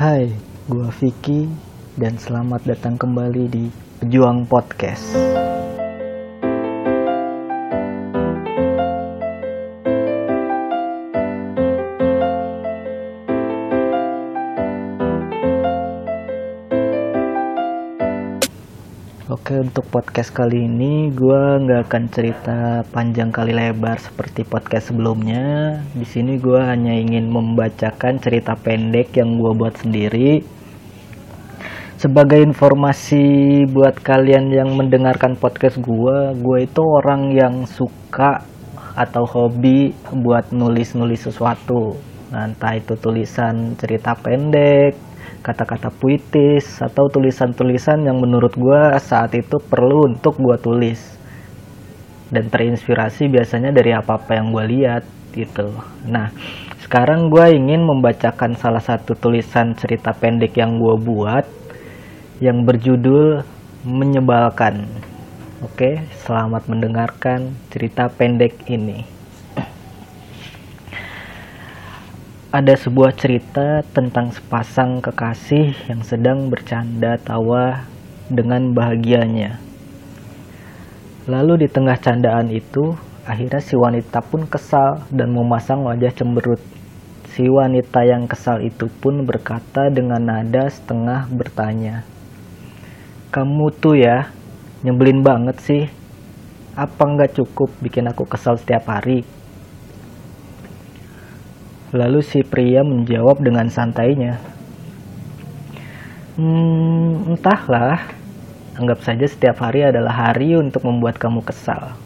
Hai, gua Vicky dan selamat datang kembali di Pejuang Podcast. Oke, untuk podcast kali ini gua nggak akan cerita panjang kali lebar seperti podcast sebelumnya. Di sini gua hanya ingin membacakan cerita pendek yang gua buat sendiri. Sebagai informasi buat kalian yang mendengarkan podcast gua, gua itu orang yang suka atau hobi buat nulis-nulis sesuatu. Nah, entah itu tulisan cerita pendek, kata-kata puitis atau tulisan-tulisan yang menurut gue saat itu perlu untuk gue tulis. Dan terinspirasi biasanya dari apa-apa yang gue lihat gitu. Nah sekarang gue ingin membacakan salah satu tulisan cerita pendek yang gue buat yang berjudul menyebalkan. Oke selamat mendengarkan cerita pendek ini ada sebuah cerita tentang sepasang kekasih yang sedang bercanda tawa dengan bahagianya. Lalu di tengah candaan itu, akhirnya si wanita pun kesal dan memasang wajah cemberut. Si wanita yang kesal itu pun berkata dengan nada setengah bertanya, "Kamu tuh ya, nyebelin banget sih. Apa nggak cukup bikin aku kesal setiap hari?" Lalu si pria menjawab dengan santainya. Hmm, entahlah. Anggap saja setiap hari adalah hari untuk membuat kamu kesal.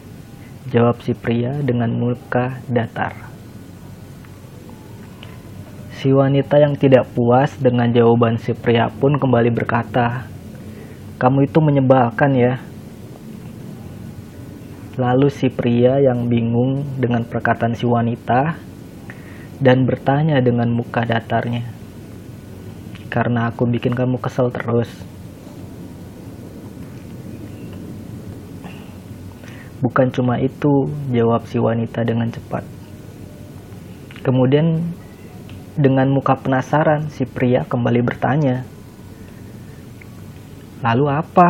Jawab si pria dengan muka datar. Si wanita yang tidak puas dengan jawaban si pria pun kembali berkata, "Kamu itu menyebalkan ya." Lalu si pria yang bingung dengan perkataan si wanita dan bertanya dengan muka datarnya. Karena aku bikin kamu kesel terus. Bukan cuma itu, jawab si wanita dengan cepat. Kemudian dengan muka penasaran, si pria kembali bertanya. Lalu apa?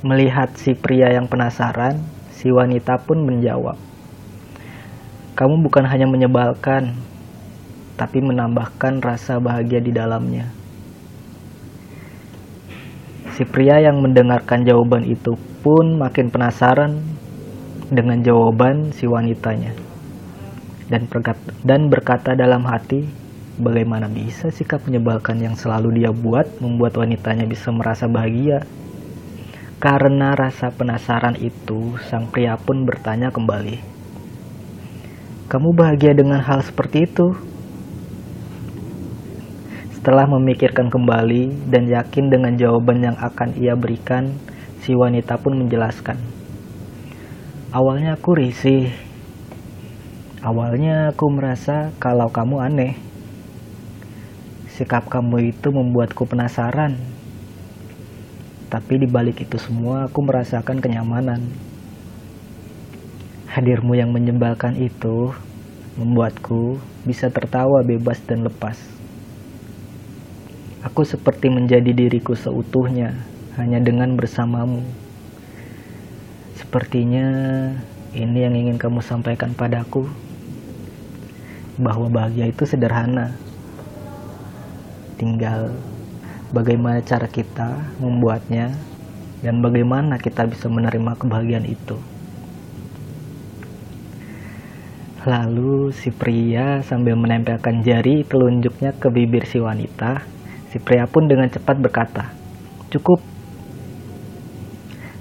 Melihat si pria yang penasaran, si wanita pun menjawab. Kamu bukan hanya menyebalkan, tapi menambahkan rasa bahagia di dalamnya. Si pria yang mendengarkan jawaban itu pun makin penasaran dengan jawaban si wanitanya. Dan berkata, dan berkata dalam hati, bagaimana bisa sikap menyebalkan yang selalu dia buat membuat wanitanya bisa merasa bahagia? Karena rasa penasaran itu, sang pria pun bertanya kembali, kamu bahagia dengan hal seperti itu? Setelah memikirkan kembali dan yakin dengan jawaban yang akan ia berikan, si wanita pun menjelaskan. Awalnya aku risih. Awalnya aku merasa kalau kamu aneh. Sikap kamu itu membuatku penasaran. Tapi di balik itu semua aku merasakan kenyamanan. Hadirmu yang menyebalkan itu membuatku bisa tertawa bebas dan lepas. Aku seperti menjadi diriku seutuhnya hanya dengan bersamamu. Sepertinya ini yang ingin kamu sampaikan padaku. Bahwa bahagia itu sederhana. Tinggal bagaimana cara kita membuatnya dan bagaimana kita bisa menerima kebahagiaan itu. Lalu si pria sambil menempelkan jari telunjuknya ke bibir si wanita, si pria pun dengan cepat berkata, "Cukup."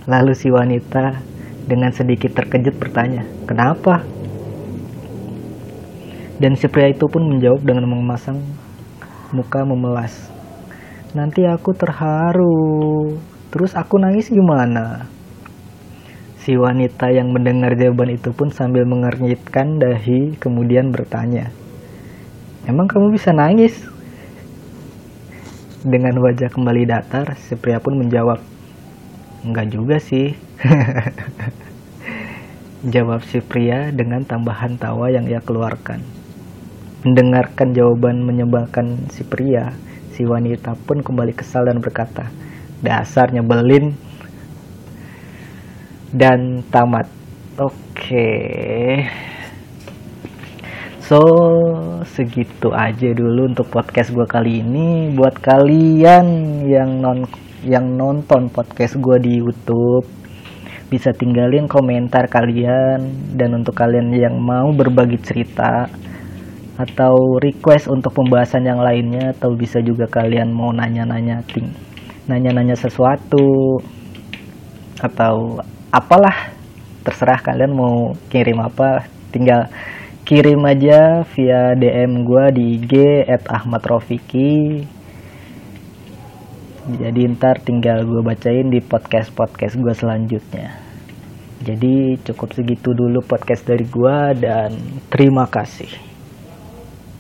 Lalu si wanita dengan sedikit terkejut bertanya, "Kenapa?" Dan si pria itu pun menjawab dengan memasang muka memelas. Nanti aku terharu. Terus aku nangis gimana? Si wanita yang mendengar jawaban itu pun sambil mengernyitkan dahi kemudian bertanya, Emang kamu bisa nangis? Dengan wajah kembali datar, si pria pun menjawab, Enggak juga sih. Jawab si pria dengan tambahan tawa yang ia keluarkan. mendengarkan jawaban menyebalkan si pria si wanita pun kembali kesal dan berkata dasar nyebelin dan tamat. Oke. Okay. so segitu aja dulu untuk podcast gue kali ini. Buat kalian yang non yang nonton podcast gue di YouTube bisa tinggalin komentar kalian. Dan untuk kalian yang mau berbagi cerita atau request untuk pembahasan yang lainnya atau bisa juga kalian mau nanya-nanya ting nanya-nanya sesuatu atau apalah terserah kalian mau kirim apa tinggal kirim aja via DM gua di IG @ahmadrofiki jadi ntar tinggal gue bacain di podcast podcast gue selanjutnya. Jadi cukup segitu dulu podcast dari gue dan terima kasih